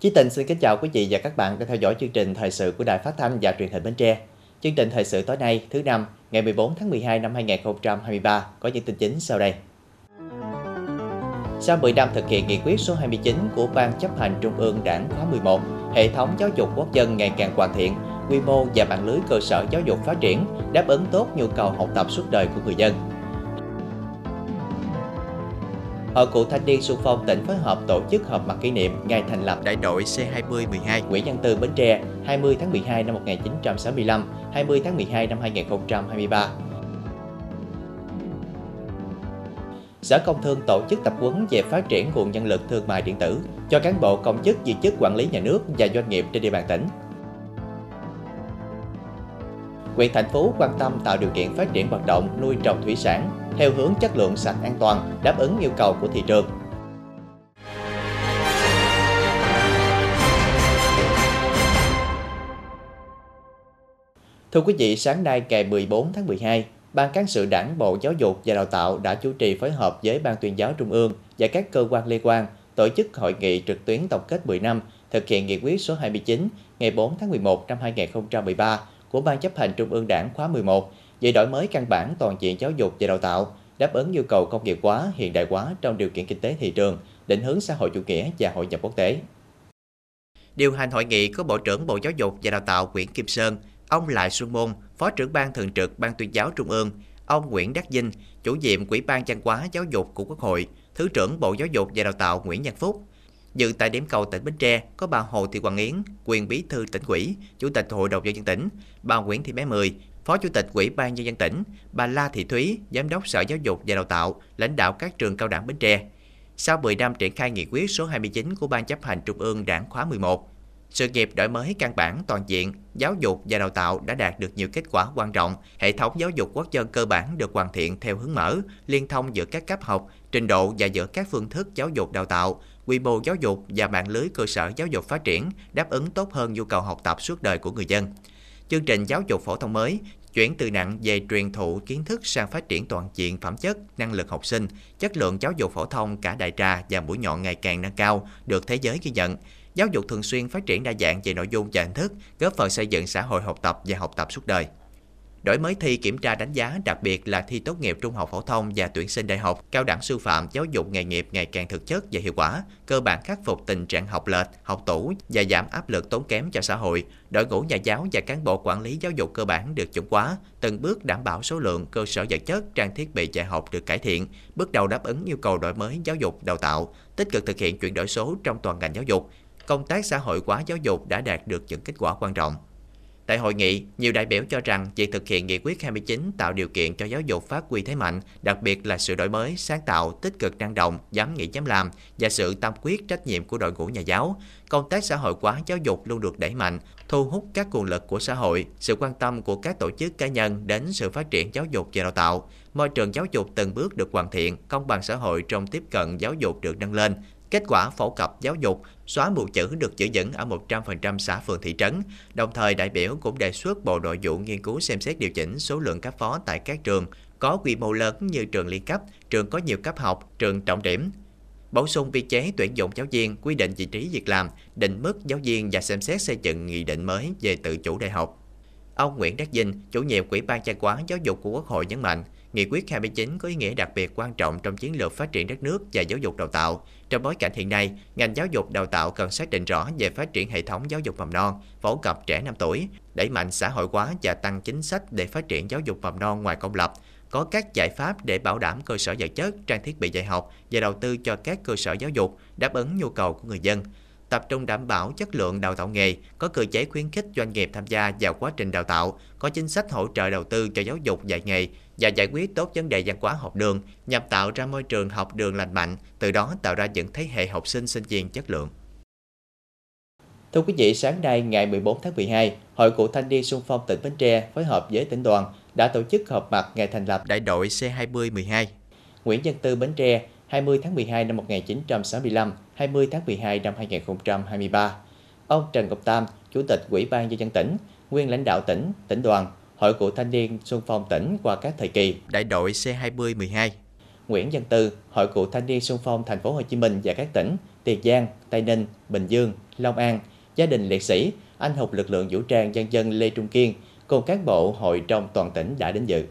Chí Tình xin kính chào quý vị và các bạn đang theo dõi chương trình thời sự của Đài Phát thanh và Truyền hình Bến Tre. Chương trình thời sự tối nay, thứ năm, ngày 14 tháng 12 năm 2023 có những tin chính sau đây. Sau 10 năm thực hiện nghị quyết số 29 của Ban chấp hành Trung ương Đảng khóa 11, hệ thống giáo dục quốc dân ngày càng hoàn thiện, quy mô và mạng lưới cơ sở giáo dục phát triển, đáp ứng tốt nhu cầu học tập suốt đời của người dân. Hội Cựu Thanh niên Xung phong tỉnh phối hợp tổ chức họp mặt kỷ niệm ngày thành lập đại đội C2012 Nguyễn Văn Tư Bến Tre 20 tháng 12 năm 1965, 20 tháng 12 năm 2023. Sở Công Thương tổ chức tập huấn về phát triển nguồn nhân lực thương mại điện tử cho cán bộ công chức viên chức quản lý nhà nước và doanh nghiệp trên địa bàn tỉnh. Quyện thành phố quan tâm tạo điều kiện phát triển hoạt động nuôi trồng thủy sản theo hướng chất lượng sạch an toàn, đáp ứng yêu cầu của thị trường. Thưa quý vị, sáng nay ngày 14 tháng 12, Ban Cán sự Đảng Bộ Giáo dục và Đào tạo đã chủ trì phối hợp với Ban tuyên giáo Trung ương và các cơ quan liên quan tổ chức hội nghị trực tuyến tổng kết 10 năm thực hiện nghị quyết số 29 ngày 4 tháng 11 năm 2013 của Ban chấp hành Trung ương Đảng khóa 11 về đổi mới căn bản toàn diện giáo dục và đào tạo, đáp ứng nhu cầu công nghiệp hóa, hiện đại hóa trong điều kiện kinh tế thị trường, định hướng xã hội chủ nghĩa và hội nhập quốc tế. Điều hành hội nghị có Bộ trưởng Bộ Giáo dục và Đào tạo Nguyễn Kim Sơn, ông Lại Xuân Môn, Phó trưởng ban thường trực Ban tuyên giáo Trung ương, ông Nguyễn Đắc Vinh, chủ nhiệm Quỹ ban văn hóa giáo dục của Quốc hội, Thứ trưởng Bộ Giáo dục và Đào tạo Nguyễn Văn Phúc. Dự tại điểm cầu tỉnh Bến Tre có bà Hồ Thị Hoàng Yến, quyền bí thư tỉnh ủy, chủ tịch Hội đồng nhân dân tỉnh, bà Nguyễn Thị Bé Mười, Phó Chủ tịch Ủy ban Nhân dân tỉnh, bà La Thị Thúy, Giám đốc Sở Giáo dục và Đào tạo, lãnh đạo các trường cao đẳng Bến Tre. Sau 10 năm triển khai nghị quyết số 29 của Ban chấp hành Trung ương Đảng khóa 11, sự nghiệp đổi mới căn bản toàn diện, giáo dục và đào tạo đã đạt được nhiều kết quả quan trọng. Hệ thống giáo dục quốc dân cơ bản được hoàn thiện theo hướng mở, liên thông giữa các cấp học, trình độ và giữa các phương thức giáo dục đào tạo, quy mô giáo dục và mạng lưới cơ sở giáo dục phát triển, đáp ứng tốt hơn nhu cầu học tập suốt đời của người dân. Chương trình giáo dục phổ thông mới chuyển từ nặng về truyền thụ kiến thức sang phát triển toàn diện phẩm chất, năng lực học sinh, chất lượng giáo dục phổ thông cả đại trà và mũi nhọn ngày càng nâng cao, được thế giới ghi nhận. Giáo dục thường xuyên phát triển đa dạng về nội dung và hình thức, góp phần xây dựng xã hội học tập và học tập suốt đời. Đổi mới thi kiểm tra đánh giá, đặc biệt là thi tốt nghiệp trung học phổ thông và tuyển sinh đại học, cao đẳng sư phạm, giáo dục nghề nghiệp ngày càng thực chất và hiệu quả, cơ bản khắc phục tình trạng học lệch, học tủ và giảm áp lực tốn kém cho xã hội. Đội ngũ nhà giáo và cán bộ quản lý giáo dục cơ bản được chuẩn hóa, từng bước đảm bảo số lượng cơ sở vật chất, trang thiết bị dạy học được cải thiện, bước đầu đáp ứng yêu cầu đổi mới giáo dục đào tạo, tích cực thực hiện chuyển đổi số trong toàn ngành giáo dục. Công tác xã hội hóa giáo dục đã đạt được những kết quả quan trọng. Tại hội nghị, nhiều đại biểu cho rằng việc thực hiện nghị quyết 29 tạo điều kiện cho giáo dục phát huy thế mạnh, đặc biệt là sự đổi mới, sáng tạo, tích cực năng động, dám nghĩ dám làm và sự tâm quyết trách nhiệm của đội ngũ nhà giáo. Công tác xã hội hóa giáo dục luôn được đẩy mạnh, thu hút các nguồn lực của xã hội, sự quan tâm của các tổ chức cá nhân đến sự phát triển giáo dục và đào tạo. Môi trường giáo dục từng bước được hoàn thiện, công bằng xã hội trong tiếp cận giáo dục được nâng lên, Kết quả phổ cập giáo dục, xóa mù chữ được giữ vững ở 100% xã phường thị trấn. Đồng thời đại biểu cũng đề xuất Bộ Nội vụ nghiên cứu xem xét điều chỉnh số lượng cấp phó tại các trường có quy mô lớn như trường liên cấp, trường có nhiều cấp học, trường trọng điểm. Bổ sung quy chế tuyển dụng giáo viên, quy định vị trí việc làm, định mức giáo viên và xem xét xây dựng nghị định mới về tự chủ đại học. Ông Nguyễn Đắc Vinh, chủ nhiệm Ủy ban văn hóa giáo dục của Quốc hội nhấn mạnh, Nghị quyết 29 có ý nghĩa đặc biệt quan trọng trong chiến lược phát triển đất nước và giáo dục đào tạo. Trong bối cảnh hiện nay, ngành giáo dục đào tạo cần xác định rõ về phát triển hệ thống giáo dục mầm non, phổ cập trẻ 5 tuổi, đẩy mạnh xã hội hóa và tăng chính sách để phát triển giáo dục mầm non ngoài công lập, có các giải pháp để bảo đảm cơ sở vật chất, trang thiết bị dạy học và đầu tư cho các cơ sở giáo dục đáp ứng nhu cầu của người dân tập trung đảm bảo chất lượng đào tạo nghề, có cơ chế khuyến khích doanh nghiệp tham gia vào quá trình đào tạo, có chính sách hỗ trợ đầu tư cho giáo dục dạy nghề và giải quyết tốt vấn đề văn hóa học đường nhằm tạo ra môi trường học đường lành mạnh, từ đó tạo ra những thế hệ học sinh sinh viên chất lượng. Thưa quý vị, sáng nay ngày 14 tháng 12, Hội Cựu Thanh niên Xung phong tỉnh Bến Tre phối hợp với tỉnh đoàn đã tổ chức họp mặt ngày thành lập đại đội C2012. Nguyễn Văn Tư Bến Tre 20 tháng 12 năm 1965, 20 tháng 12 năm 2023. Ông Trần Ngọc Tam, Chủ tịch Ủy ban nhân dân tỉnh, nguyên lãnh đạo tỉnh, tỉnh đoàn, Hội Cựu Thanh niên Xuân Phong tỉnh qua các thời kỳ, đại đội C20 12. Nguyễn Văn Tư, Hội Cựu Thanh niên Xuân Phong Thành phố Hồ Chí Minh và các tỉnh Tiền Giang, Tây Ninh, Bình Dương, Long An, gia đình liệt sĩ, anh hùng lực lượng vũ trang nhân dân Lê Trung Kiên cùng các bộ hội trong toàn tỉnh đã đến dự.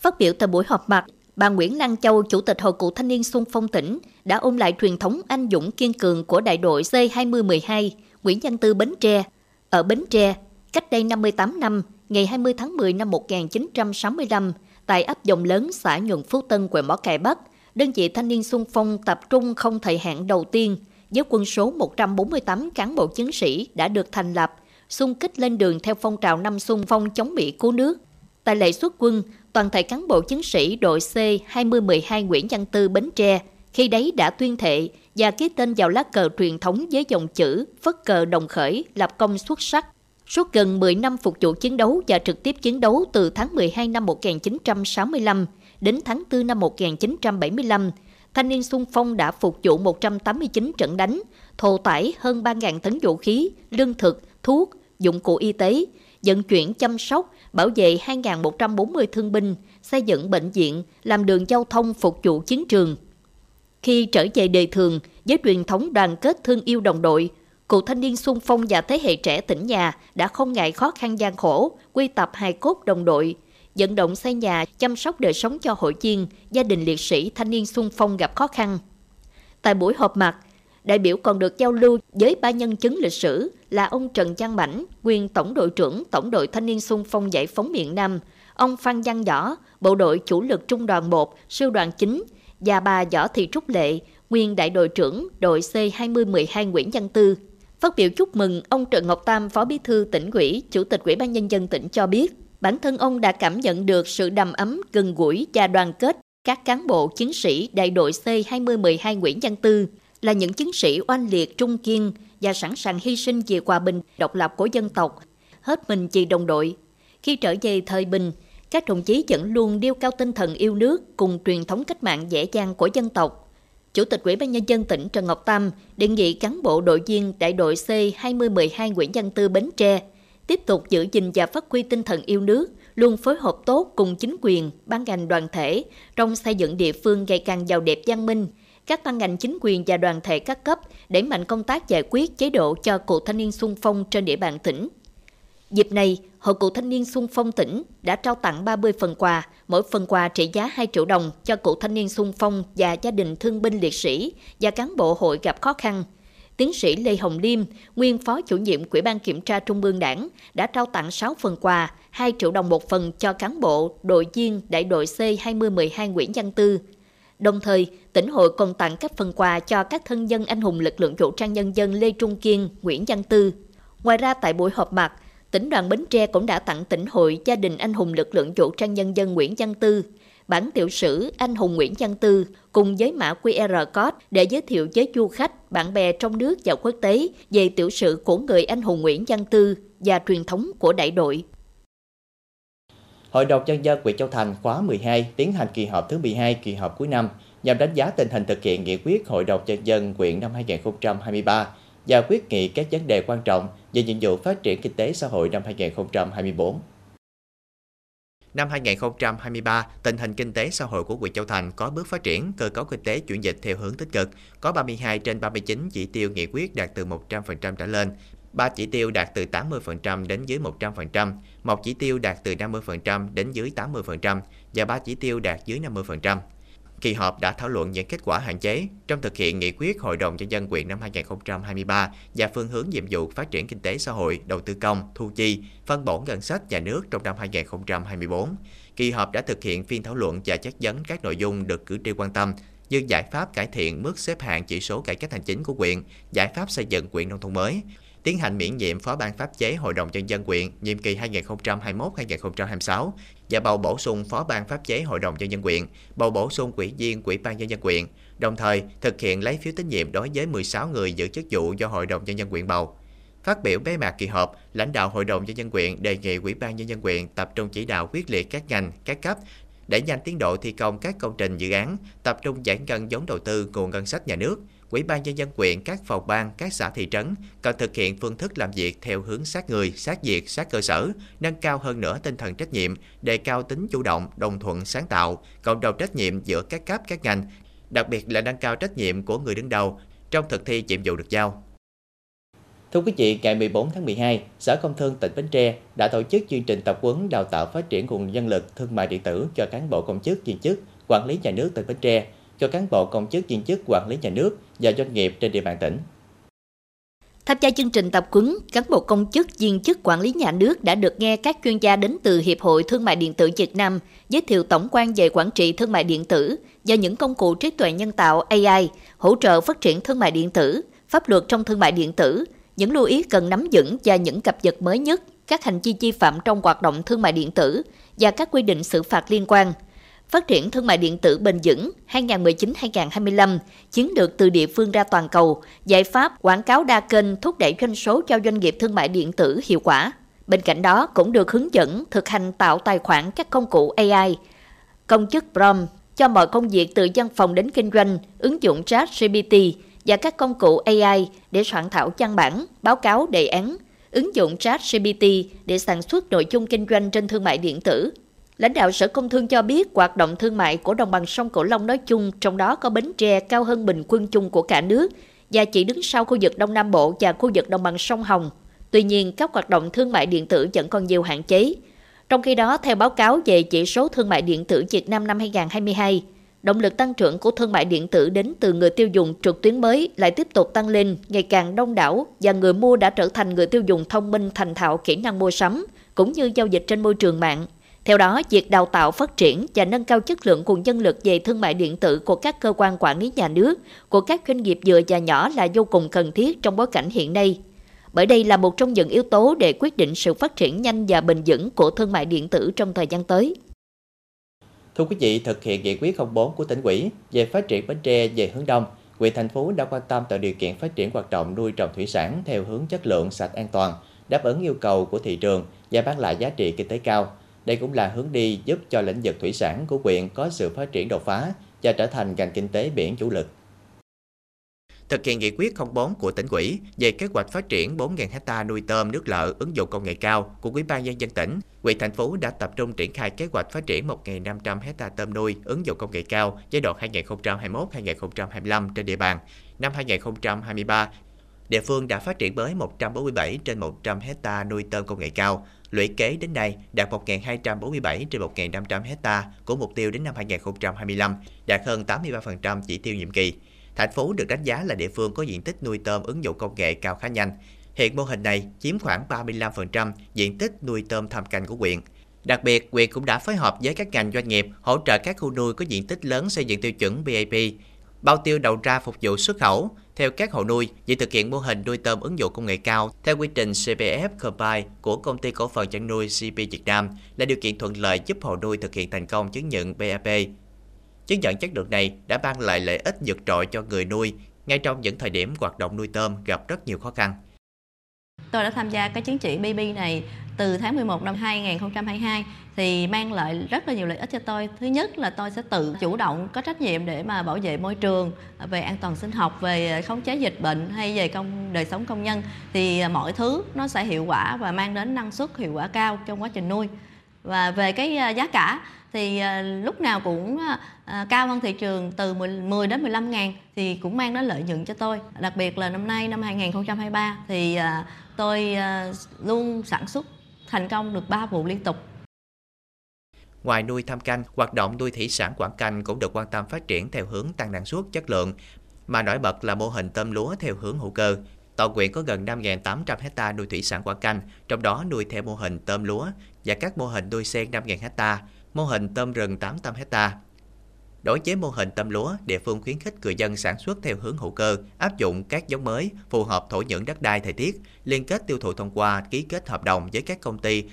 Phát biểu tại buổi họp mặt, bà Nguyễn Lan Châu, Chủ tịch Hội Cựu Thanh niên Xuân Phong tỉnh, đã ôn lại truyền thống anh dũng kiên cường của đại đội C2012 Nguyễn Văn Tư Bến Tre. Ở Bến Tre, cách đây 58 năm, ngày 20 tháng 10 năm 1965, tại ấp Dòng Lớn, xã Nhuận Phú Tân, huyện Mỏ Cày Bắc, đơn vị thanh niên Xuân Phong tập trung không thời hạn đầu tiên với quân số 148 cán bộ chiến sĩ đã được thành lập, xung kích lên đường theo phong trào năm Xuân Phong chống Mỹ cứu nước. Tại lễ xuất quân, toàn thể cán bộ chiến sĩ đội C 2012 Nguyễn Văn Tư Bến Tre khi đấy đã tuyên thệ và ký tên vào lá cờ truyền thống với dòng chữ phất cờ đồng khởi lập công xuất sắc. Suốt gần 10 năm phục vụ chiến đấu và trực tiếp chiến đấu từ tháng 12 năm 1965 đến tháng 4 năm 1975, thanh niên xung phong đã phục vụ 189 trận đánh, thô tải hơn 3.000 tấn vũ khí, lương thực, thuốc, dụng cụ y tế, vận chuyển chăm sóc, bảo vệ 2.140 thương binh, xây dựng bệnh viện, làm đường giao thông phục vụ chiến trường. Khi trở về đời thường, với truyền thống đoàn kết thương yêu đồng đội, cụ thanh niên xung phong và thế hệ trẻ tỉnh nhà đã không ngại khó khăn gian khổ, quy tập hài cốt đồng đội, vận động xây nhà, chăm sóc đời sống cho hội viên, gia đình liệt sĩ thanh niên xung phong gặp khó khăn. Tại buổi họp mặt, đại biểu còn được giao lưu với ba nhân chứng lịch sử là ông Trần Giang Mảnh, nguyên Tổng đội trưởng Tổng đội Thanh niên xung phong giải phóng miền Nam, ông Phan Văn Võ, bộ đội chủ lực trung đoàn 1, sư đoàn 9 và bà Võ Thị Trúc Lệ, nguyên đại đội trưởng đội C2012 Nguyễn Văn Tư. Phát biểu chúc mừng, ông Trần Ngọc Tam, Phó Bí thư tỉnh ủy, Chủ tịch Ủy ban Nhân dân tỉnh cho biết, bản thân ông đã cảm nhận được sự đầm ấm, gần gũi và đoàn kết các cán bộ chiến sĩ đại đội C2012 Nguyễn Văn Tư là những chiến sĩ oanh liệt trung kiên và sẵn sàng hy sinh vì hòa bình độc lập của dân tộc, hết mình vì đồng đội. Khi trở về thời bình, các đồng chí vẫn luôn điêu cao tinh thần yêu nước cùng truyền thống cách mạng dễ dàng của dân tộc. Chủ tịch Ủy ban Nhân dân tỉnh Trần Ngọc Tâm đề nghị cán bộ đội viên đại đội C 2012 Nguyễn Văn Tư Bến Tre tiếp tục giữ gìn và phát huy tinh thần yêu nước, luôn phối hợp tốt cùng chính quyền, ban ngành đoàn thể trong xây dựng địa phương ngày càng giàu đẹp văn minh, các ban ngành chính quyền và đoàn thể các cấp đẩy mạnh công tác giải quyết chế độ cho cựu thanh niên xung phong trên địa bàn tỉnh. Dịp này, Hội cựu thanh niên xung phong tỉnh đã trao tặng 30 phần quà, mỗi phần quà trị giá 2 triệu đồng cho cựu thanh niên xung phong và gia đình thương binh liệt sĩ và cán bộ hội gặp khó khăn. Tiến sĩ Lê Hồng Liêm, nguyên phó chủ nhiệm Ủy ban Kiểm tra Trung ương Đảng, đã trao tặng 6 phần quà, 2 triệu đồng một phần cho cán bộ, đội viên đại đội C2012 Nguyễn Văn Tư, Đồng thời, tỉnh hội còn tặng các phần quà cho các thân nhân anh hùng lực lượng vũ trang nhân dân Lê Trung Kiên, Nguyễn Văn Tư. Ngoài ra tại buổi họp mặt, tỉnh đoàn Bến Tre cũng đã tặng tỉnh hội gia đình anh hùng lực lượng vũ trang nhân dân Nguyễn Văn Tư, bản tiểu sử anh hùng Nguyễn Văn Tư cùng với mã QR code để giới thiệu với du khách, bạn bè trong nước và quốc tế về tiểu sử của người anh hùng Nguyễn Văn Tư và truyền thống của đại đội. Hội đồng nhân dân huyện Châu Thành khóa 12 tiến hành kỳ họp thứ 12 kỳ họp cuối năm nhằm đánh giá tình hình thực hiện nghị quyết Hội đồng nhân dân huyện năm 2023 và quyết nghị các vấn đề quan trọng về nhiệm vụ phát triển kinh tế xã hội năm 2024. Năm 2023, tình hình kinh tế xã hội của huyện Châu Thành có bước phát triển, cơ cấu kinh tế chuyển dịch theo hướng tích cực, có 32 trên 39 chỉ tiêu nghị quyết đạt từ 100% trở lên, 3 chỉ tiêu đạt từ 80% đến dưới 100%, một chỉ tiêu đạt từ 50% đến dưới 80% và 3 chỉ tiêu đạt dưới 50%. Kỳ họp đã thảo luận những kết quả hạn chế trong thực hiện nghị quyết Hội đồng Nhân dân quyện năm 2023 và phương hướng nhiệm vụ phát triển kinh tế xã hội, đầu tư công, thu chi, phân bổ ngân sách nhà nước trong năm 2024. Kỳ họp đã thực hiện phiên thảo luận và chất vấn các nội dung được cử tri quan tâm như giải pháp cải thiện mức xếp hạng chỉ số cải cách hành chính của quyện, giải pháp xây dựng quyện nông thôn mới, tiến hành miễn nhiệm Phó ban pháp chế Hội đồng Nhân dân quyện nhiệm kỳ 2021-2026 và bầu bổ sung Phó ban pháp chế Hội đồng Nhân dân quyện, bầu bổ sung quỹ viên Quỹ ban Nhân dân quyện, đồng thời thực hiện lấy phiếu tín nhiệm đối với 16 người giữ chức vụ do Hội đồng Nhân dân quyện bầu. Phát biểu bế mạc kỳ họp, lãnh đạo Hội đồng Nhân dân quyện đề nghị Quỹ ban Nhân dân quyện tập trung chỉ đạo quyết liệt các ngành, các cấp để nhanh tiến độ thi công các công trình dự án, tập trung giải ngân vốn đầu tư nguồn ngân sách nhà nước, Ủy ban nhân dân quyện, các phòng ban, các xã thị trấn cần thực hiện phương thức làm việc theo hướng sát người, sát việc, sát cơ sở, nâng cao hơn nữa tinh thần trách nhiệm, đề cao tính chủ động, đồng thuận, sáng tạo, cộng đồng trách nhiệm giữa các cấp các ngành, đặc biệt là nâng cao trách nhiệm của người đứng đầu trong thực thi nhiệm vụ được giao. Thưa quý vị, ngày 14 tháng 12, Sở Công Thương tỉnh Bến Tre đã tổ chức chương trình tập huấn đào tạo phát triển nguồn nhân lực thương mại điện tử cho cán bộ công chức, viên chức, quản lý nhà nước tỉnh Bến Tre, cho cán bộ công chức, viên chức, quản lý nhà nước và doanh nghiệp trên địa bàn tỉnh. Tham gia chương trình tập huấn, cán bộ công chức, viên chức quản lý nhà nước đã được nghe các chuyên gia đến từ Hiệp hội Thương mại điện tử Việt Nam giới thiệu tổng quan về quản trị thương mại điện tử và những công cụ trí tuệ nhân tạo AI hỗ trợ phát triển thương mại điện tử, pháp luật trong thương mại điện tử, những lưu ý cần nắm vững và những cập nhật mới nhất, các hành vi vi phạm trong hoạt động thương mại điện tử và các quy định xử phạt liên quan. Phát triển thương mại điện tử bền vững 2019-2025, chiến lược từ địa phương ra toàn cầu, giải pháp quảng cáo đa kênh thúc đẩy doanh số cho doanh nghiệp thương mại điện tử hiệu quả. Bên cạnh đó cũng được hướng dẫn thực hành tạo tài khoản các công cụ AI. Công chức Prom cho mọi công việc từ văn phòng đến kinh doanh, ứng dụng chat GPT và các công cụ AI để soạn thảo văn bản, báo cáo đề án, ứng dụng chat GPT để sản xuất nội dung kinh doanh trên thương mại điện tử. Lãnh đạo Sở Công Thương cho biết hoạt động thương mại của đồng bằng sông Cửu Long nói chung, trong đó có Bến Tre cao hơn bình quân chung của cả nước và chỉ đứng sau khu vực Đông Nam Bộ và khu vực đồng bằng sông Hồng. Tuy nhiên, các hoạt động thương mại điện tử vẫn còn nhiều hạn chế. Trong khi đó, theo báo cáo về chỉ số thương mại điện tử Việt Nam năm 2022, động lực tăng trưởng của thương mại điện tử đến từ người tiêu dùng trực tuyến mới lại tiếp tục tăng lên, ngày càng đông đảo và người mua đã trở thành người tiêu dùng thông minh thành thạo kỹ năng mua sắm, cũng như giao dịch trên môi trường mạng. Theo đó, việc đào tạo phát triển và nâng cao chất lượng nguồn nhân lực về thương mại điện tử của các cơ quan quản lý nhà nước, của các doanh nghiệp vừa và nhỏ là vô cùng cần thiết trong bối cảnh hiện nay. Bởi đây là một trong những yếu tố để quyết định sự phát triển nhanh và bền vững của thương mại điện tử trong thời gian tới. Thưa quý vị, thực hiện nghị quyết 04 của tỉnh ủy về phát triển Bến Tre về hướng đông, huyện thành phố đã quan tâm tạo điều kiện phát triển hoạt động nuôi trồng thủy sản theo hướng chất lượng sạch an toàn, đáp ứng yêu cầu của thị trường và mang lại giá trị kinh tế cao. Đây cũng là hướng đi giúp cho lĩnh vực thủy sản của huyện có sự phát triển đột phá và trở thành ngành kinh tế biển chủ lực thực hiện nghị quyết 04 của tỉnh ủy về kế hoạch phát triển 4.000 hecta nuôi tôm nước lợ ứng dụng công nghệ cao của Ủy ban nhân dân tỉnh, huyện thành phố đã tập trung triển khai kế hoạch phát triển 1.500 hecta tôm nuôi ứng dụng công nghệ cao giai đoạn 2021-2025 trên địa bàn. Năm 2023, địa phương đã phát triển mới 147 trên 100 hecta nuôi tôm công nghệ cao, lũy kế đến nay đạt 1.247 trên 1.500 hecta của mục tiêu đến năm 2025, đạt hơn 83% chỉ tiêu nhiệm kỳ. Thành phố được đánh giá là địa phương có diện tích nuôi tôm ứng dụng công nghệ cao khá nhanh. Hiện mô hình này chiếm khoảng 35% diện tích nuôi tôm thâm canh của huyện. Đặc biệt, huyện cũng đã phối hợp với các ngành doanh nghiệp hỗ trợ các khu nuôi có diện tích lớn xây dựng tiêu chuẩn BAP, bao tiêu đầu ra phục vụ xuất khẩu theo các hộ nuôi vì thực hiện mô hình nuôi tôm ứng dụng công nghệ cao theo quy trình CPF Combine của công ty cổ phần chăn nuôi CP Việt Nam là điều kiện thuận lợi giúp hộ nuôi thực hiện thành công chứng nhận BAP Chứng nhận chất lượng này đã mang lại lợi ích vượt trội cho người nuôi ngay trong những thời điểm hoạt động nuôi tôm gặp rất nhiều khó khăn. Tôi đã tham gia cái chứng chỉ BB này từ tháng 11 năm 2022 thì mang lại rất là nhiều lợi ích cho tôi. Thứ nhất là tôi sẽ tự chủ động có trách nhiệm để mà bảo vệ môi trường, à, về an toàn sinh học, về à, khống chế dịch bệnh hay về công đời sống công nhân thì à, mọi thứ nó sẽ hiệu quả và mang đến năng suất hiệu quả cao trong quá trình nuôi. Và về cái giá cả thì lúc nào cũng cao hơn thị trường từ 10 đến 15 ngàn thì cũng mang đến lợi nhuận cho tôi. Đặc biệt là năm nay năm 2023 thì tôi luôn sản xuất thành công được 3 vụ liên tục. Ngoài nuôi thăm canh, hoạt động nuôi thủy sản quảng canh cũng được quan tâm phát triển theo hướng tăng năng suất chất lượng, mà nổi bật là mô hình tôm lúa theo hướng hữu cơ. Toàn quyện có gần 5.800 hecta nuôi thủy sản quảng canh, trong đó nuôi theo mô hình tôm lúa và các mô hình nuôi sen 5.000 hecta, mô hình tôm rừng 800 hecta. Đối với mô hình tôm lúa, địa phương khuyến khích người dân sản xuất theo hướng hữu cơ, áp dụng các giống mới phù hợp thổ nhưỡng đất đai thời tiết, liên kết tiêu thụ thông qua ký kết hợp đồng với các công ty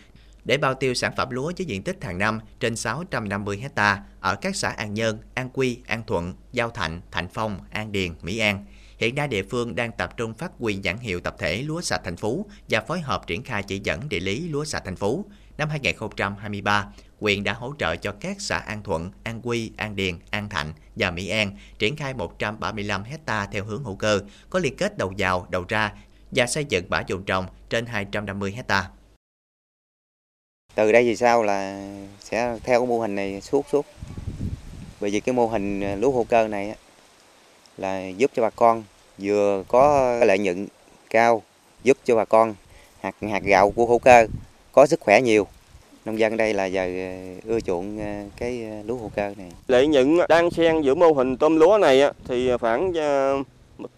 để bao tiêu sản phẩm lúa với diện tích hàng năm trên 650 ha ở các xã An Nhơn, An Quy, An Thuận, Giao Thạnh, Thạnh Phong, An Điền, Mỹ An. Hiện nay địa phương đang tập trung phát huy nhãn hiệu tập thể lúa sạch thành phố và phối hợp triển khai chỉ dẫn địa lý lúa sạch thành phố. Năm 2023, huyện đã hỗ trợ cho các xã An Thuận, An Quy, An Điền, An Thạnh và Mỹ An triển khai 135 hecta theo hướng hữu cơ, có liên kết đầu vào, đầu ra và xây dựng bã dùng trồng trên 250 hecta. Từ đây về sau là sẽ theo cái mô hình này suốt suốt. Bởi vì cái mô hình lúa hữu cơ này là giúp cho bà con vừa có lợi nhuận cao giúp cho bà con hạt hạt gạo của hữu cơ có sức khỏe nhiều nông dân đây là giờ ờ, ưa chuộng ờ, cái ờ, lúa hữu cơ này. Lợi nhuận đang xen giữa mô hình tôm lúa này thì khoảng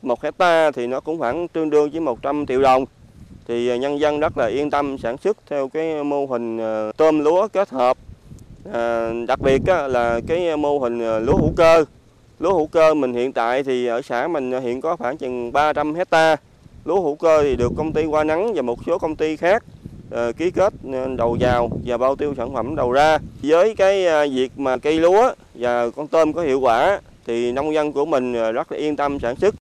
một hecta thì nó cũng khoảng tương đương với 100 triệu đồng. Thì nhân dân rất là yên tâm sản xuất theo cái mô hình tôm lúa kết hợp. À, đặc biệt là cái mô hình lúa hữu cơ. Lúa hữu cơ mình hiện tại thì ở xã mình hiện có khoảng chừng 300 hecta. Lúa hữu cơ thì được công ty Hoa Nắng và một số công ty khác Ờ, ký kết ờ, đầu vào và bao tiêu sản phẩm đầu ra. Với cái ờ, việc mà cây lúa và con tôm có hiệu quả thì nông dân của mình rất là yên tâm sản xuất.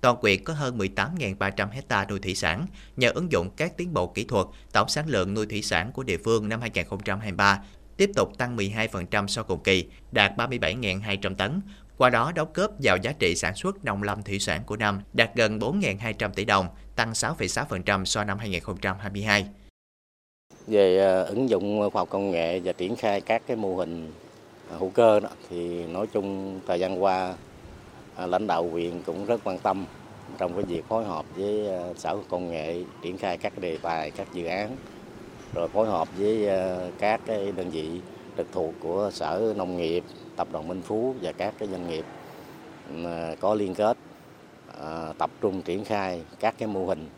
Toàn quyện có hơn 18.300 hecta nuôi thủy sản. Nhờ ứng dụng các tiến bộ kỹ thuật, tổng sản lượng nuôi thủy sản của địa phương năm 2023 tiếp tục tăng 12% so cùng kỳ, đạt 37.200 tấn, qua đó đóng góp vào giá trị sản xuất nông lâm thủy sản của năm đạt gần 4.200 tỷ đồng, tăng 6,6% so năm 2022. Về ờ, ứng dụng khoa học công nghệ và triển khai các cái mô hình ờ, hữu cơ đó, thì nói chung thời gian qua ờ, lãnh đạo huyện cũng rất quan tâm trong cái việc phối hợp với sở công nghệ triển khai các đề tài các dự án rồi phối hợp với các cái đơn vị trực thuộc của sở nông nghiệp tập đoàn Minh Phú và các cái doanh nghiệp ừ, có liên kết ờ, tập trung triển khai các cái mô hình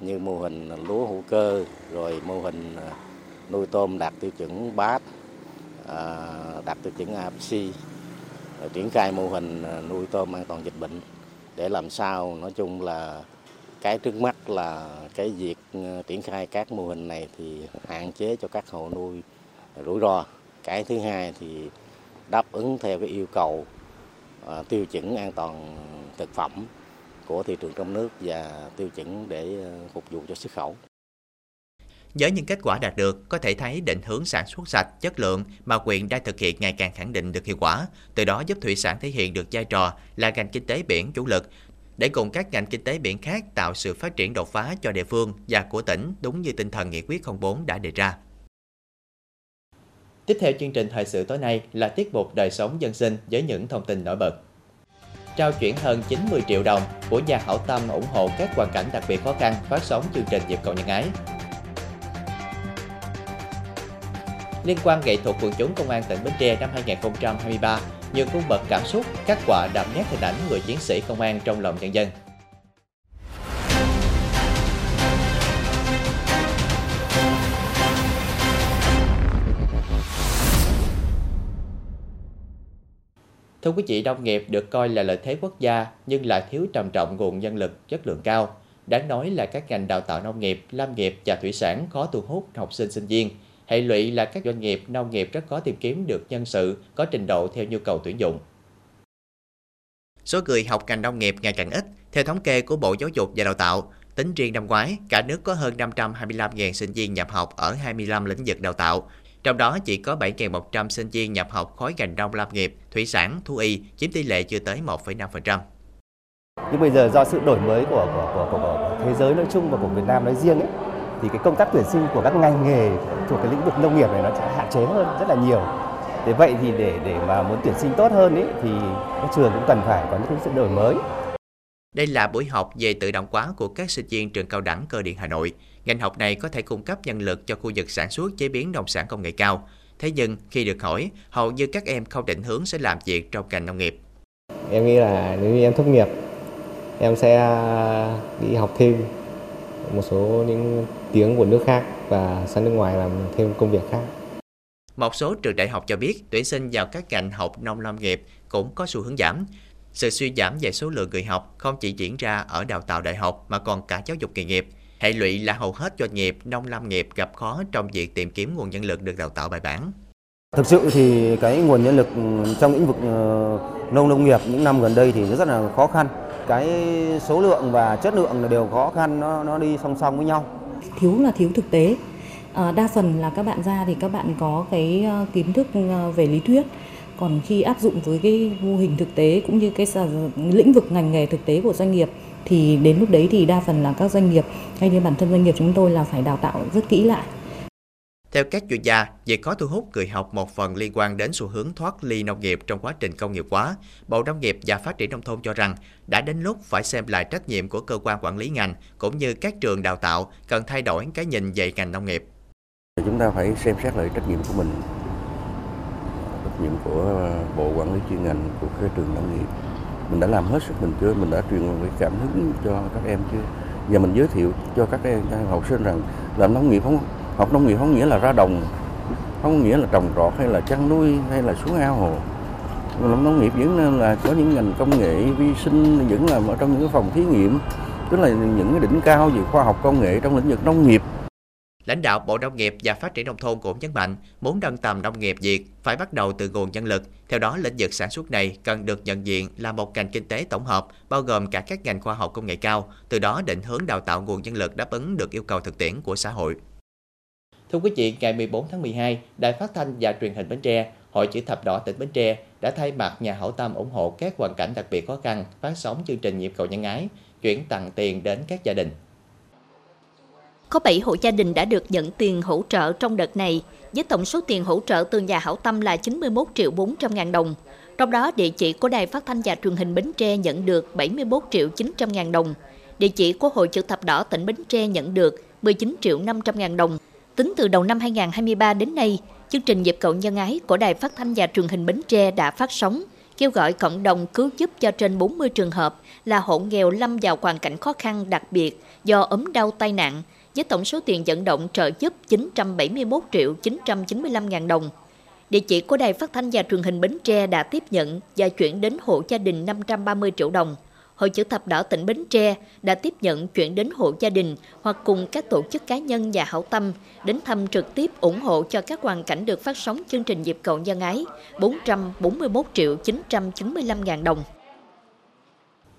như mô hình lúa hữu cơ, rồi mô hình ờ, nuôi tôm đạt tiêu chuẩn BAT ờ, đạt tiêu chuẩn AFC triển khai mô hình nuôi tôm an toàn dịch bệnh để làm sao nói chung là cái trước mắt là cái việc triển khai các mô hình này thì hạn chế cho các hộ nuôi rủi ro. Cái thứ hai thì đáp ứng theo cái yêu cầu uh, tiêu chuẩn an toàn thực phẩm của thị trường trong nước và tiêu chuẩn để à, phục vụ cho xuất khẩu. Với những kết quả đạt được, có thể thấy định hướng sản xuất sạch, chất lượng mà quyện đang thực hiện ngày càng khẳng định được hiệu quả, từ đó giúp thủy sản thể hiện được vai trò là ngành kinh tế biển chủ lực, để cùng các ngành kinh tế biển khác tạo sự phát triển đột phá cho địa phương và của tỉnh đúng như tinh thần nghị quyết 04 đã đề ra. Tiếp theo chương trình thời sự tối nay là tiết mục đời sống dân sinh với những thông tin nổi bật. Trao chuyển hơn 90 triệu đồng của nhà hảo tâm ủng hộ các hoàn cảnh đặc biệt khó khăn phát sóng chương trình Dịp cầu nhân ái. Liên quan nghệ thuật quần chúng công an tỉnh Bến Tre năm 2023, nhiều cung bậc cảm xúc, các quả đậm nét hình ảnh người chiến sĩ công an trong lòng nhân dân. Thưa quý vị, nông nghiệp được coi là lợi thế quốc gia nhưng lại thiếu trầm trọng nguồn nhân lực chất lượng cao. Đáng nói là các ngành đào tạo nông nghiệp, lâm nghiệp và thủy sản khó thu hút học sinh sinh viên. Hệ lụy là các doanh nghiệp nông nghiệp rất khó tìm kiếm được nhân sự có trình độ theo nhu cầu tuyển dụng. Số người học ngành nông nghiệp ngày càng ít. Theo thống kê của Bộ Giáo dục và Đào tạo, tính riêng năm ngoái, cả nước có hơn 525.000 sinh viên nhập học ở 25 lĩnh vực đào tạo, trong đó chỉ có 7.100 sinh viên nhập học khối ngành nông lâm nghiệp, thủy sản, thú y, chiếm tỷ lệ chưa tới 1,5%. Nhưng bây giờ do sự đổi mới của, của, của, của, của thế giới nói chung và của Việt Nam nói riêng ấy, thì cái công tác tuyển sinh của các ngành nghề thuộc cái lĩnh vực nông nghiệp này nó sẽ hạn chế hơn rất là nhiều. Thế vậy thì để để mà muốn tuyển sinh tốt hơn ấy, thì các trường cũng cần phải có những sự đổi mới. Đây là buổi học về tự động hóa của các sinh viên trường cao đẳng cơ điện Hà Nội. Ngành học này có thể cung cấp nhân lực cho khu vực sản xuất chế biến nông sản công nghệ cao. Thế nhưng khi được hỏi, hầu như các em không định hướng sẽ làm việc trong ngành nông nghiệp. Em nghĩ là nếu như em tốt nghiệp, em sẽ đi học thêm một số những tiếng của nước khác và sang nước ngoài làm thêm công việc khác. Một số trường đại học cho biết tuyển sinh vào các ngành học nông lâm nghiệp cũng có xu hướng giảm. Sự suy giảm về số lượng người học không chỉ diễn ra ở đào tạo đại học mà còn cả giáo dục nghề nghiệp. Hệ lụy là hầu hết doanh nghiệp, nông lâm nghiệp gặp khó trong việc tìm kiếm nguồn nhân lực được đào tạo bài bản. Thực sự thì cái nguồn nhân lực trong lĩnh vực ờ, nông nông nghiệp những năm gần đây thì rất là khó khăn. Cái số lượng và chất lượng đều khó khăn nó nó đi song song với nhau. Thiếu là thiếu thực tế. À, đa phần là các bạn ra thì các bạn có cái ờ, kiến thức ờ, về lý thuyết còn khi áp dụng với cái mô hình thực tế cũng như cái lĩnh vực ngành nghề thực tế của doanh nghiệp thì đến lúc đấy thì đa phần là các doanh nghiệp hay như bản thân doanh nghiệp chúng tôi là phải đào tạo rất kỹ lại Theo các chuyên gia, việc có thu hút người học một phần liên quan đến xu hướng thoát ly nông nghiệp trong quá trình công nghiệp hóa. Bộ Nông nghiệp và Phát triển Nông thôn cho rằng đã đến lúc phải xem lại trách nhiệm của cơ quan quản lý ngành cũng như các trường đào tạo cần thay đổi cái nhìn về ngành nông nghiệp. Chúng ta phải xem xét lại trách nhiệm của mình, trách nhiệm của Bộ Quản lý chuyên ngành, của các trường nông nghiệp. Mình đã làm hết sức mình chưa? Mình đã truyền cái cảm hứng cho các em chưa? Và mình giới thiệu cho các em, các học sinh rằng làm nông nghiệp không học nông nghiệp không nghĩa là ra đồng không nghĩa là trồng trọt hay là chăn nuôi hay là xuống ao hồ làm nông nghiệp vẫn là có những ngành công nghệ vi sinh vẫn là ở trong những cái phòng thí nghiệm tức là những cái đỉnh cao về khoa học công nghệ trong lĩnh vực nông nghiệp Lãnh đạo Bộ Nông nghiệp và Phát triển Nông thôn cũng nhấn mạnh, muốn nâng tầm nông nghiệp Việt phải bắt đầu từ nguồn nhân lực. Theo đó, lĩnh vực sản xuất này cần được nhận diện là một ngành kinh tế tổng hợp, bao gồm cả các ngành khoa học công nghệ cao, từ đó định hướng đào tạo nguồn nhân lực đáp ứng được yêu cầu thực tiễn của xã hội. Thưa quý vị, ngày 14 tháng 12, Đài Phát thanh và Truyền hình Bến Tre, Hội chữ thập đỏ tỉnh Bến Tre đã thay mặt nhà hảo tâm ủng hộ các hoàn cảnh đặc biệt khó khăn phát sóng chương trình nhịp cầu nhân ái, chuyển tặng tiền đến các gia đình. Có 7 hộ gia đình đã được nhận tiền hỗ trợ trong đợt này, với tổng số tiền hỗ trợ từ nhà hảo tâm là 91 triệu 400 ngàn đồng. Trong đó, địa chỉ của Đài Phát thanh và Truyền hình Bến Tre nhận được 71 triệu 900 ngàn đồng. Địa chỉ của Hội chữ thập đỏ tỉnh Bến Tre nhận được 19 triệu 500 ngàn đồng. Tính từ đầu năm 2023 đến nay, chương trình Dịp Cậu Nhân Ái của Đài Phát thanh và Truyền hình Bến Tre đã phát sóng, kêu gọi cộng đồng cứu giúp cho trên 40 trường hợp là hộ nghèo lâm vào hoàn cảnh khó khăn đặc biệt do ốm đau tai nạn, với tổng số tiền vận động trợ giúp 971 triệu 995 ngàn đồng. Địa chỉ của Đài Phát thanh và Truyền hình Bến Tre đã tiếp nhận và chuyển đến hộ gia đình 530 triệu đồng. Hội chữ thập đỏ tỉnh Bến Tre đã tiếp nhận chuyển đến hộ gia đình hoặc cùng các tổ chức cá nhân và hảo tâm đến thăm trực tiếp ủng hộ cho các hoàn cảnh được phát sóng chương trình dịp cầu nhân ái 441 triệu 995 ngàn đồng.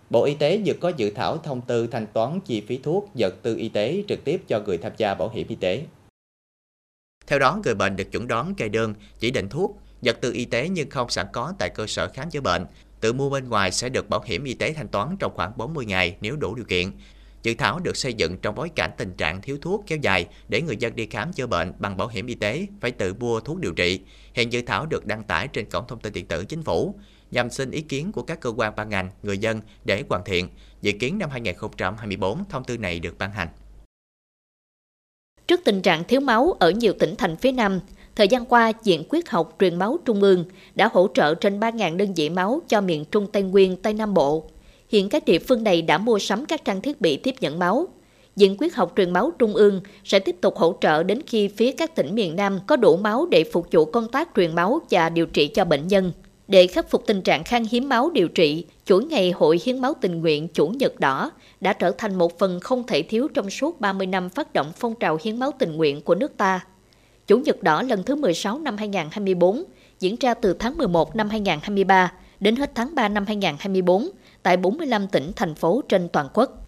Bộ Y tế vừa có dự thảo thông tư thanh toán chi phí thuốc, vật tư y tế trực tiếp cho người tham gia bảo hiểm y tế. Theo đó, người bệnh được chuẩn đoán kê đơn, chỉ định thuốc, vật tư y tế nhưng không sẵn có tại cơ sở khám chữa bệnh tự mua bên ngoài sẽ được bảo hiểm y tế thanh toán trong khoảng 40 ngày nếu đủ điều kiện. Dự thảo được xây dựng trong bối cảnh tình trạng thiếu thuốc kéo dài để người dân đi khám chữa bệnh bằng bảo hiểm y tế phải tự mua thuốc điều trị. Hiện dự thảo được đăng tải trên cổng thông tin điện tử chính phủ nhằm xin ý kiến của các cơ quan ban ngành, người dân để hoàn thiện. Dự kiến năm 2024 thông tư này được ban hành. Trước tình trạng thiếu máu ở nhiều tỉnh thành phía Nam, Thời gian qua, Viện Quyết học truyền máu Trung ương đã hỗ trợ trên 3.000 đơn vị máu cho miền Trung Tây Nguyên, Tây Nam Bộ. Hiện các địa phương này đã mua sắm các trang thiết bị tiếp nhận máu. Viện Quyết học truyền máu Trung ương sẽ tiếp tục hỗ trợ đến khi phía các tỉnh miền Nam có đủ máu để phục vụ công tác truyền máu và điều trị cho bệnh nhân. Để khắc phục tình trạng khan hiếm máu điều trị, chuỗi ngày Hội Hiến máu tình nguyện Chủ nhật đỏ đã trở thành một phần không thể thiếu trong suốt 30 năm phát động phong trào hiến máu tình nguyện của nước ta. Chủ nhật đỏ lần thứ 16 năm 2024 diễn ra từ tháng 11 năm 2023 đến hết tháng 3 năm 2024 tại 45 tỉnh, thành phố trên toàn quốc.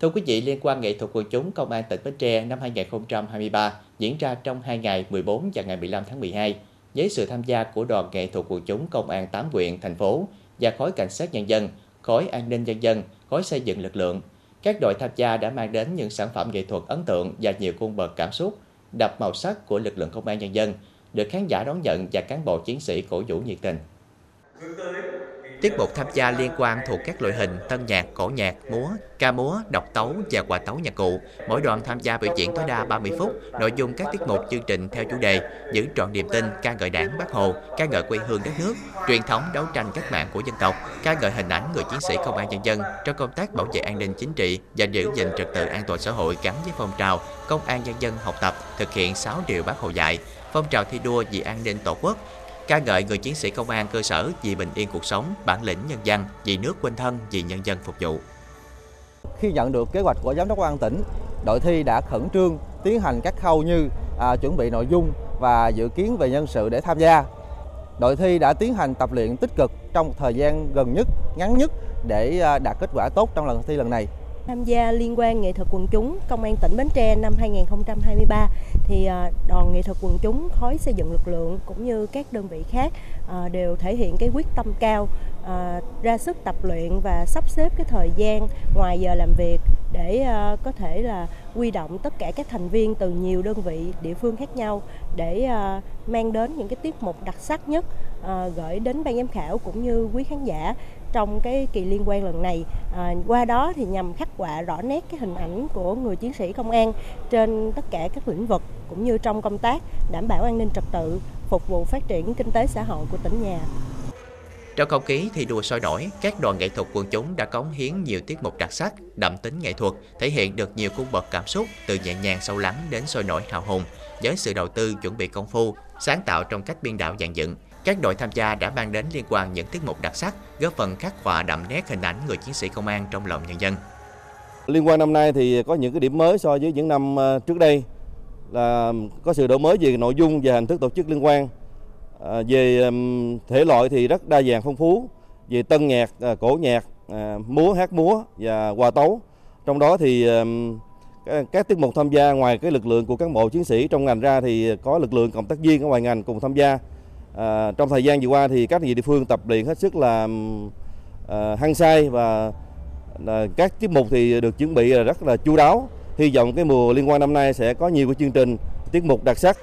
Thưa quý vị, liên quan nghệ thuật quần chúng Công an tỉnh Bến Tre năm 2023 diễn ra trong 2 ngày 14 và ngày 15 tháng 12 với sự tham gia của đoàn nghệ thuật quần chúng Công an 8 huyện, thành phố và khối cảnh sát nhân dân, khối an ninh nhân dân, khối xây dựng lực lượng. Các đội tham gia đã mang đến những sản phẩm nghệ thuật ấn tượng và nhiều cung bậc cảm xúc đập màu sắc của lực lượng công an nhân dân, được khán giả đón nhận và cán bộ chiến sĩ cổ vũ nhiệt tình. Tiết mục tham gia liên quan thuộc các loại hình tân nhạc, cổ nhạc, múa, ca múa, độc tấu và quà tấu nhạc cụ. Mỗi đoàn tham gia biểu diễn tối đa 30 phút. Nội dung các tiết mục chương trình theo chủ đề giữ trọn niềm tin, ca ngợi đảng, bác Hồ, ca ngợi quê hương đất nước, truyền thống đấu tranh cách mạng của dân tộc, ca ngợi hình ảnh người chiến sĩ công an nhân dân trong công tác bảo vệ an ninh chính trị và giữ gìn trật tự an toàn xã hội gắn với phong trào công an nhân dân học tập thực hiện 6 điều bác Hồ dạy, phong trào thi đua vì an ninh tổ quốc, ca ngợi người chiến sĩ công an cơ sở vì bình yên cuộc sống, bản lĩnh nhân dân, vì nước quên thân, vì nhân dân phục vụ. Khi nhận được kế hoạch của giám đốc công an tỉnh, đội thi đã khẩn trương tiến hành các khâu như à, chuẩn bị nội dung và dự kiến về nhân sự để tham gia. Đội thi đã tiến hành tập luyện tích cực trong thời gian gần nhất, ngắn nhất để à, đạt kết quả tốt trong lần thi lần này. Tham gia liên quan nghệ thuật quần chúng Công an tỉnh Bến Tre năm 2023 thì à, đoàn nghệ thuật quần chúng, khối xây dựng lực lượng cũng như các đơn vị khác à, đều thể hiện cái quyết tâm cao à, ra sức tập luyện và sắp xếp cái thời gian ngoài giờ làm việc để có thể là quy động tất cả các thành viên từ nhiều đơn vị địa phương khác nhau để mang đến những cái tiết mục đặc sắc nhất Ờ, gửi đến ban giám khảo cũng như quý khán giả trong cái kỳ liên quan lần này à, qua đó thì nhằm khắc họa rõ nét cái hình ảnh của người chiến sĩ công an trên tất cả các lĩnh vực cũng như trong công tác đảm bảo an ninh trật tự phục vụ phát triển kinh tế xã hội của tỉnh nhà trong không khí thi đua sôi nổi, các đoàn nghệ thuật quần chúng đã cống hiến nhiều tiết mục đặc sắc, đậm tính nghệ thuật, thể hiện được nhiều cung bậc cảm xúc từ nhẹ nhàng sâu lắng đến sôi nổi hào hùng, với sự đầu tư chuẩn bị công phu, sáng tạo trong cách biên đạo dàn dựng. Các đội tham gia đã mang đến liên quan những tiết mục đặc sắc, góp phần khắc họa đậm nét hình ảnh người chiến sĩ công an trong lòng nhân dân. Liên quan năm nay thì có những cái điểm mới so với những năm ờ, trước đây là có sự đổi mới về nội dung và hình thức tổ chức liên quan. À, về thể loại thì rất đa dạng phong phú, về tân nhạc, ờ, cổ nhạc, múa hát múa và hòa tấu. Trong đó thì các tiết mục tham gia ngoài cái lực lượng của các bộ chiến sĩ trong ngành ra thì có lực lượng cộng tác viên ở ngoài ngành cùng tham gia À, trong thời gian vừa qua thì các địa phương tập luyện hết sức là à, hăng say và à, các tiết mục thì được chuẩn bị rất là chu đáo. Hy vọng cái mùa liên quan năm nay sẽ có nhiều cái chương trình tiết mục đặc sắc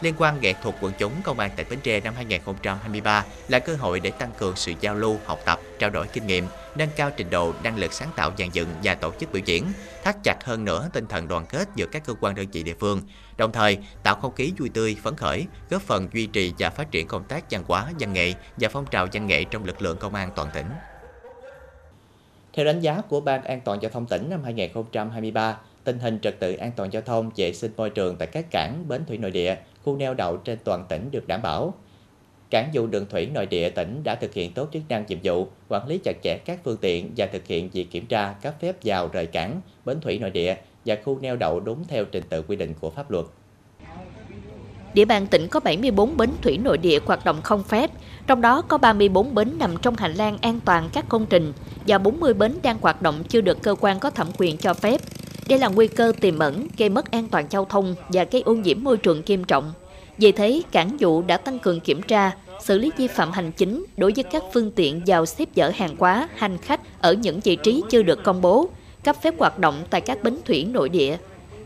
Liên quan nghệ thuật quần chúng Công an tỉnh Bến Tre năm 2023 là cơ hội để tăng cường sự giao lưu, học tập, trao đổi kinh nghiệm, nâng cao trình độ, năng lực sáng tạo dàn dựng và tổ chức biểu diễn, thắt chặt hơn nữa tinh thần đoàn kết giữa các cơ quan đơn vị địa phương, đồng thời tạo không khí vui tươi, phấn khởi, góp phần duy trì và phát triển công tác văn hóa, văn nghệ và phong trào văn nghệ trong lực lượng công an toàn tỉnh. Theo đánh giá của Ban An toàn giao thông tỉnh năm 2023, tình hình trật tự an toàn giao thông, vệ sinh môi trường tại các cảng, bến thủy nội địa, khu neo đậu trên toàn tỉnh được đảm bảo. Cảng vụ đường thủy nội địa tỉnh đã thực hiện tốt chức năng nhiệm vụ, quản lý chặt chẽ các phương tiện và thực hiện việc kiểm tra cấp phép vào rời cảng, bến thủy nội địa và khu neo đậu đúng theo trình tự quy định của pháp luật. Địa bàn tỉnh có 74 bến thủy nội địa hoạt động không phép, trong đó có 34 bến nằm trong hành lang an toàn các công trình và 40 bến đang hoạt động chưa được cơ quan có thẩm quyền cho phép. Đây là nguy cơ tiềm ẩn gây mất an toàn giao thông và gây ô nhiễm môi trường nghiêm trọng. Vì thế, cảng vụ đã tăng cường kiểm tra, xử lý vi phạm hành chính đối với các phương tiện vào xếp dỡ hàng hóa, hành khách ở những vị trí chưa được công bố, cấp phép hoạt động tại các bến thủy nội địa.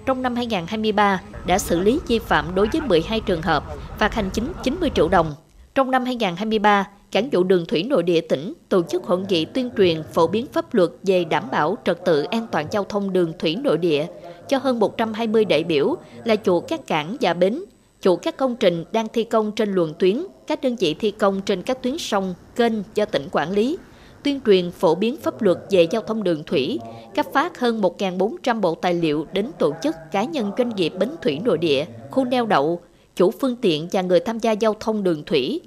Trong năm 2023, đã xử lý vi phạm đối với 12 trường hợp, phạt hành chính 90 triệu đồng. Trong năm 2023, Cảng vụ đường thủy nội địa tỉnh tổ chức hội nghị tuyên truyền phổ biến pháp luật về đảm bảo trật tự an toàn giao thông đường thủy nội địa cho hơn 120 đại biểu là chủ các cảng và bến, chủ các công trình đang thi công trên luồng tuyến, các đơn vị thi công trên các tuyến sông, kênh do tỉnh quản lý, tuyên truyền phổ biến pháp luật về giao thông đường thủy, cấp phát hơn 1.400 bộ tài liệu đến tổ chức cá nhân doanh nghiệp bến thủy nội địa, khu neo đậu, chủ phương tiện và người tham gia giao thông đường thủy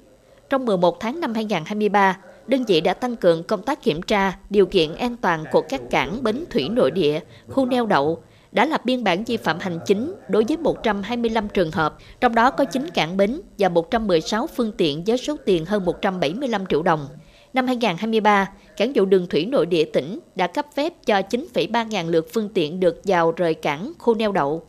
trong 11 tháng năm 2023, đơn vị đã tăng cường công tác kiểm tra điều kiện an toàn của các cảng bến thủy nội địa, khu neo đậu, đã lập biên bản vi phạm hành chính đối với 125 trường hợp, trong đó có 9 cảng bến và 116 phương tiện với số tiền hơn 175 triệu đồng. Năm 2023, cảng vụ đường thủy nội địa tỉnh đã cấp phép cho 9,3 ngàn lượt phương tiện được vào rời cảng, khu neo đậu.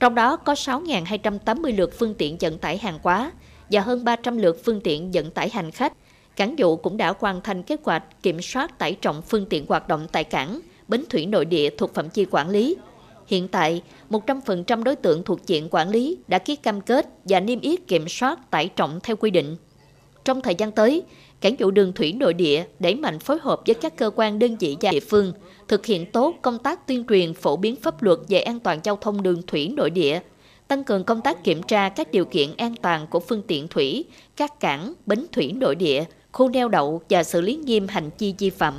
Trong đó có 6.280 lượt phương tiện vận tải hàng hóa, và hơn 300 lượt phương tiện vận tải hành khách. Cảng vụ cũng đã hoàn thành kế hoạch kiểm soát tải trọng phương tiện hoạt động tại cảng, bến thủy nội địa thuộc phạm chi quản lý. Hiện tại, 100% đối tượng thuộc diện quản lý đã ký cam kết và niêm yết kiểm soát tải trọng theo quy định. Trong thời gian tới, Cảng vụ đường thủy nội địa đẩy mạnh phối hợp với các cơ quan đơn vị và địa phương, thực hiện tốt công tác tuyên truyền phổ biến pháp luật về an toàn giao thông đường thủy nội địa, tăng cường công tác kiểm tra các điều kiện an toàn của phương tiện thủy, các cảng, bến thủy nội địa, khu neo đậu và xử lý nghiêm hành vi vi phạm.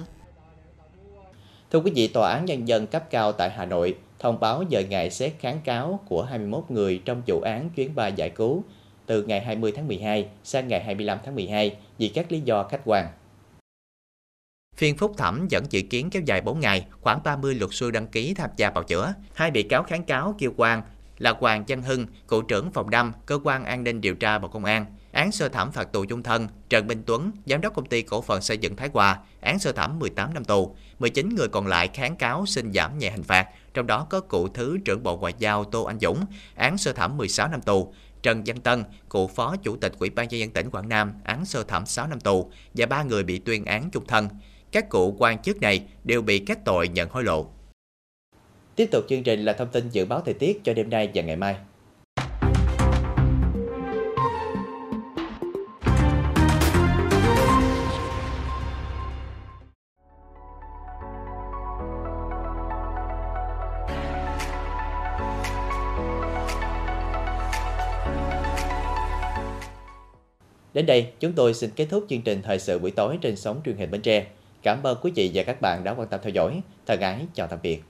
Thưa quý vị, Tòa án Nhân dân cấp cao tại Hà Nội thông báo giờ ngày xét kháng cáo của 21 người trong vụ án chuyến bay giải cứu từ ngày 20 tháng 12 sang ngày 25 tháng 12 vì các lý do khách quan. Phiên phúc thẩm vẫn dự kiến kéo dài 4 ngày, khoảng 30 luật sư đăng ký tham gia bào chữa. Hai bị cáo kháng cáo kêu quan là Hoàng Văn Hưng, cựu trưởng phòng 5, cơ quan an ninh điều tra Bộ Công an. Án sơ thẩm phạt tù chung thân, Trần Minh Tuấn, giám đốc công ty cổ phần xây dựng Thái Hòa, án sơ thẩm 18 năm tù. 19 người còn lại kháng cáo xin giảm nhẹ hình phạt, trong đó có cựu Thứ trưởng Bộ Ngoại giao Tô Anh Dũng, án sơ thẩm 16 năm tù. Trần Văn Tân, cựu Phó Chủ tịch Ủy ban nhân dân tỉnh Quảng Nam, án sơ thẩm 6 năm tù và ba người bị tuyên án chung thân. Các cựu quan chức này đều bị kết tội nhận hối lộ. Tiếp tục chương trình là thông tin dự báo thời tiết cho đêm nay và ngày mai. Đến đây, chúng tôi xin kết thúc chương trình thời sự buổi tối trên sóng truyền hình Bến Tre. Cảm ơn quý vị và các bạn đã quan tâm theo dõi. Thân ái, chào tạm biệt.